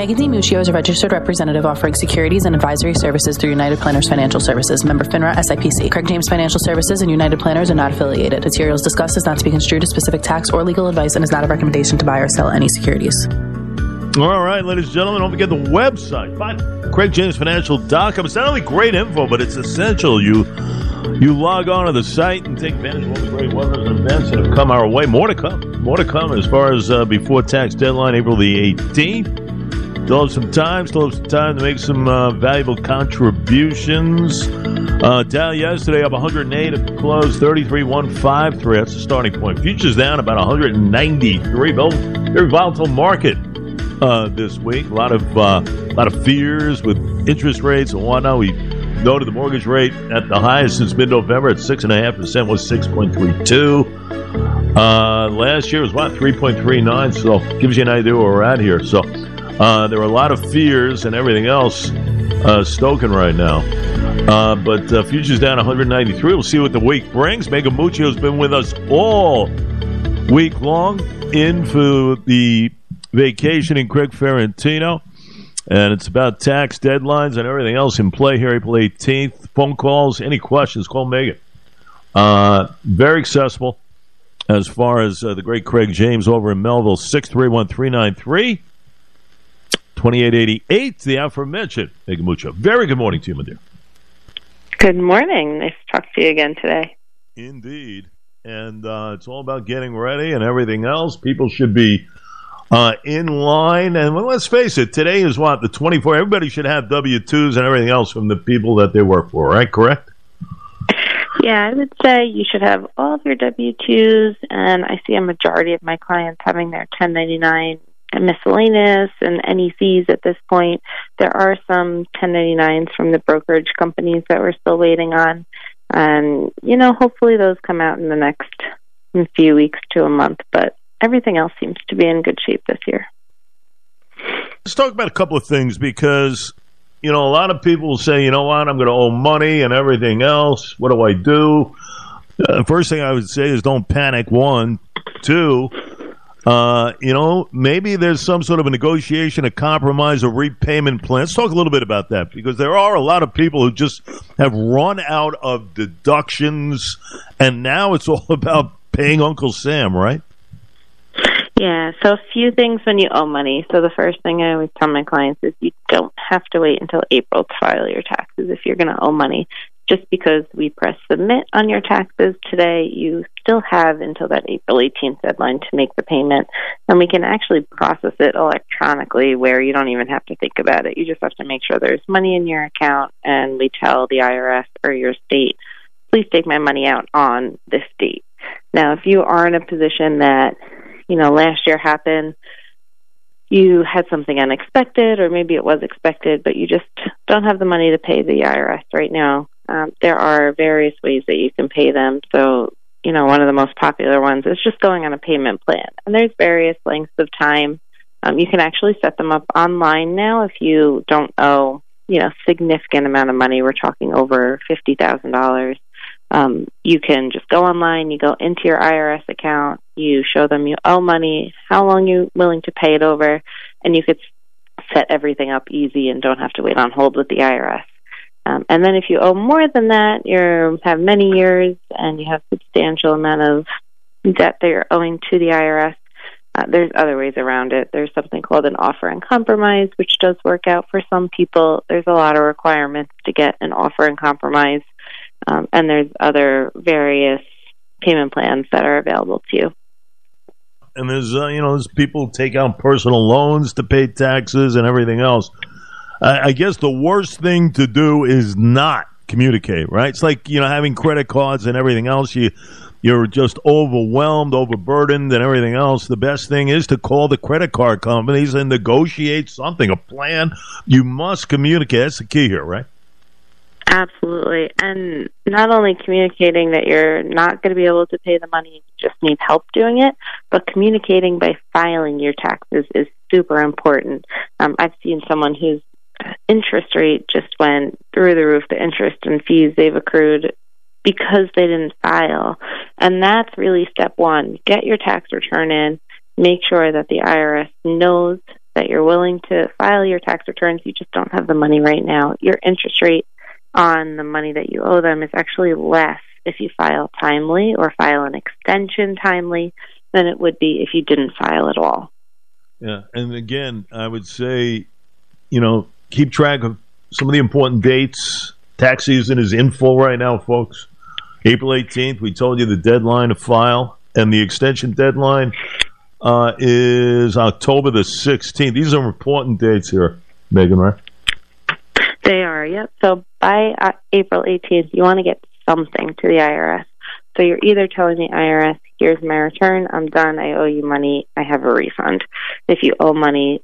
Megan DiMuccio is a registered representative offering securities and advisory services through United Planners Financial Services, member FINRA SIPC. Craig James Financial Services and United Planners are not affiliated. Materials discussed is not to be construed as specific tax or legal advice and is not a recommendation to buy or sell any securities. All right, ladies and gentlemen, don't forget the website, CraigJamesFinancial.com. It's not only great info, but it's essential. You you log on to the site and take advantage of all the great weathers and events that have come our way. More to come. More to come as far as uh, before tax deadline, April the 18th. Still have some time. Still have some time to make some uh, valuable contributions. Uh, Dow yesterday up 108 at the close, 33,153. That's the starting point. Futures down about 193. Very volatile market uh, this week. A lot of uh, a lot of fears with interest rates and whatnot. We noted the mortgage rate at the highest since mid-November at six and a half percent was six point three two. Uh, last year was three nine. So gives you an idea where we're at here. So uh, there are a lot of fears and everything else uh, stoking right now. Uh, but uh, futures down 193. We'll see what the week brings. Megan DiMuccio has been with us all week long in for the vacation in Craig Ferrantino. And it's about tax deadlines and everything else in play here April 18th. Phone calls, any questions, call Megan. Uh, very accessible as far as uh, the great Craig James over in Melville, 631 393 2888. The aforementioned Megan Very good morning to you, my dear. Good morning. Nice to talk to you again today. Indeed. And uh, it's all about getting ready and everything else. People should be uh, in line. And well, let's face it, today is what the 24. Everybody should have W 2s and everything else from the people that they work for, right? Correct? Yeah, I would say you should have all of your W 2s, and I see a majority of my clients having their 1099 and miscellaneous and fees at this point. There are some 1099s from the brokerage companies that we're still waiting on. And, you know, hopefully those come out in the next few weeks to a month. But everything else seems to be in good shape this year. Let's talk about a couple of things because, you know, a lot of people say, you know what, I'm going to owe money and everything else. What do I do? Uh, first thing I would say is don't panic. One, two, uh, you know, maybe there's some sort of a negotiation, a compromise, a repayment plan. Let's talk a little bit about that because there are a lot of people who just have run out of deductions, and now it's all about paying Uncle Sam, right? Yeah, so a few things when you owe money. So the first thing I always tell my clients is you don't have to wait until April to file your taxes if you're going to owe money. Just because we press submit on your taxes today, you still have until that April 18th deadline to make the payment. And we can actually process it electronically where you don't even have to think about it. You just have to make sure there's money in your account and we tell the IRS or your state, please take my money out on this date. Now, if you are in a position that you know, last year happened, you had something unexpected, or maybe it was expected, but you just don't have the money to pay the IRS right now. Um, there are various ways that you can pay them. So, you know, one of the most popular ones is just going on a payment plan. And there's various lengths of time. Um, you can actually set them up online now if you don't owe, you know, significant amount of money. We're talking over fifty thousand dollars. Um, you can just go online, you go into your IRS account, you show them you owe money, how long you're willing to pay it over, and you could set everything up easy and don't have to wait on hold with the IRS. Um, and then if you owe more than that, you have many years and you have substantial amount of debt that you're owing to the IRS. Uh, there's other ways around it. There's something called an offer and compromise, which does work out for some people. There's a lot of requirements to get an offer and compromise um, and there's other various payment plans that are available to you. And there's uh, you know there's people take out personal loans to pay taxes and everything else. I, guess the worst thing to do is not communicate. Right? It's like you know having credit cards and everything else. You you're just overwhelmed, overburdened, and everything else. The best thing is to call the credit card companies and negotiate something, a plan. You must communicate. That's the key here, right? Absolutely. And not only communicating that you're not going to be able to pay the money, you just need help doing it, but communicating by filing your taxes is super important. Um, I've seen someone whose interest rate just went through the roof, the interest and fees they've accrued because they didn't file. And that's really step one. Get your tax return in, make sure that the IRS knows that you're willing to file your tax returns. You just don't have the money right now. Your interest rate on the money that you owe them is actually less if you file timely or file an extension timely than it would be if you didn't file at all. Yeah, and again, I would say, you know, keep track of some of the important dates. Tax season is in full right now, folks. April 18th, we told you the deadline to file, and the extension deadline uh, is October the 16th. These are important dates here, Megan, right? They are, yep. So by uh, April 18th, you want to get something to the IRS. So you're either telling the IRS, here's my return, I'm done, I owe you money, I have a refund. If you owe money,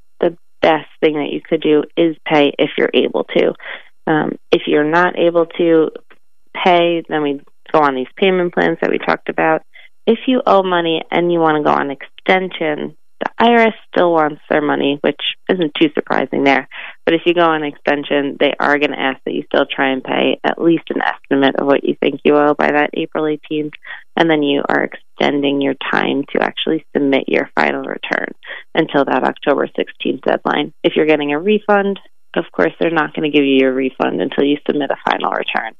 best thing that you could do is pay if you're able to. Um, if you're not able to pay, then we go on these payment plans that we talked about. If you owe money and you want to go on extension, the IRS still wants their money, which isn't too surprising there. But if you go on extension, they are going to ask that you still try and pay at least an estimate of what you think you owe by that April 18th, and then you are extending your time to actually submit your final return until that October 16th deadline. If you're getting a refund, of course, they're not going to give you your refund until you submit a final return.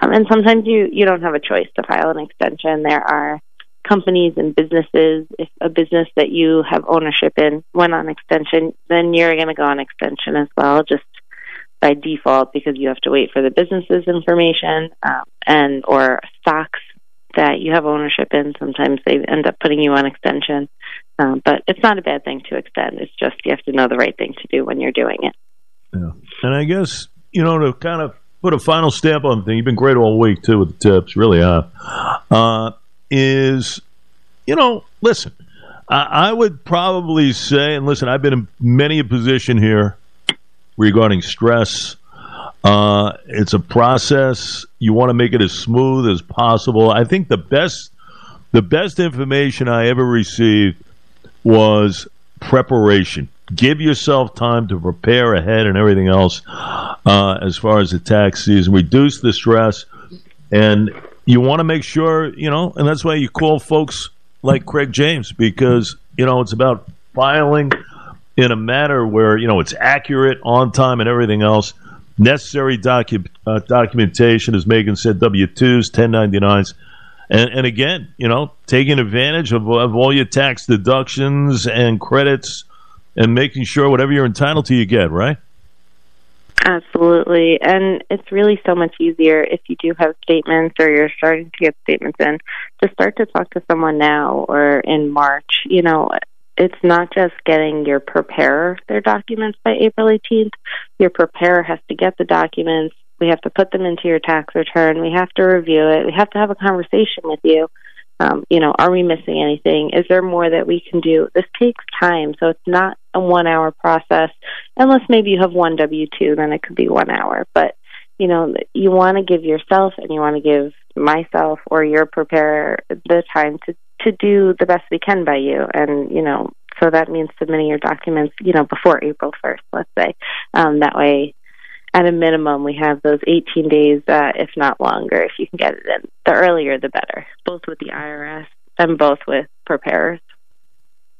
Um, and sometimes you, you don't have a choice to file an extension. There are companies and businesses, if a business that you have ownership in went on extension, then you're going to go on extension as well, just by default because you have to wait for the business's information um, and or stocks that you have ownership in. Sometimes they end up putting you on extension, um, but it's not a bad thing to extend. It's just you have to know the right thing to do when you're doing it. Yeah, and I guess you know to kind of put a final stamp on the thing. You've been great all week too with the tips, really have. Uh, is, you know, listen, I, I would probably say, and listen, I've been in many a position here regarding stress. Uh, it's a process. You want to make it as smooth as possible. I think the best, the best information I ever received was preparation. Give yourself time to prepare ahead and everything else uh, as far as the tax season. Reduce the stress, and you want to make sure, you know, and that's why you call folks like Craig James because, you know, it's about filing in a manner where, you know, it's accurate, on time, and everything else. Necessary docu- uh, documentation, as Megan said, W 2s, 1099s. And, and again, you know, taking advantage of, of all your tax deductions and credits and making sure whatever you're entitled to, you get, right? Absolutely. And it's really so much easier if you do have statements or you're starting to get statements in to start to talk to someone now or in March. You know, it's not just getting your preparer their documents by April 18th. Your preparer has to get the documents. We have to put them into your tax return. We have to review it. We have to have a conversation with you um, you know, are we missing anything? Is there more that we can do? This takes time, so it's not a one hour process. Unless maybe you have one W 2, then it could be one hour. But, you know, you want to give yourself and you want to give myself or your preparer the time to, to do the best we can by you. And, you know, so that means submitting your documents, you know, before April 1st, let's say. Um, that way, at a minimum, we have those 18 days, uh, if not longer, if you can get it in. The earlier, the better, both with the IRS and both with preparers.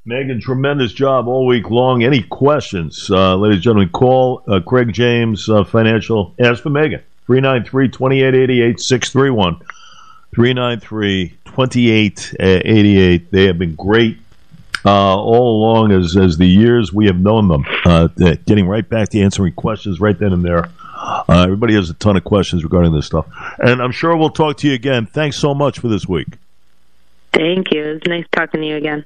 Megan, tremendous job all week long. Any questions, uh, ladies and gentlemen, call uh, Craig James uh, Financial. Ask for Megan. 393 2888 631. 393 2888. They have been great uh, all along as, as the years we have known them, uh, getting right back to answering questions right then and there. Uh, everybody has a ton of questions regarding this stuff. And I'm sure we'll talk to you again. Thanks so much for this week. Thank you. It was nice talking to you again.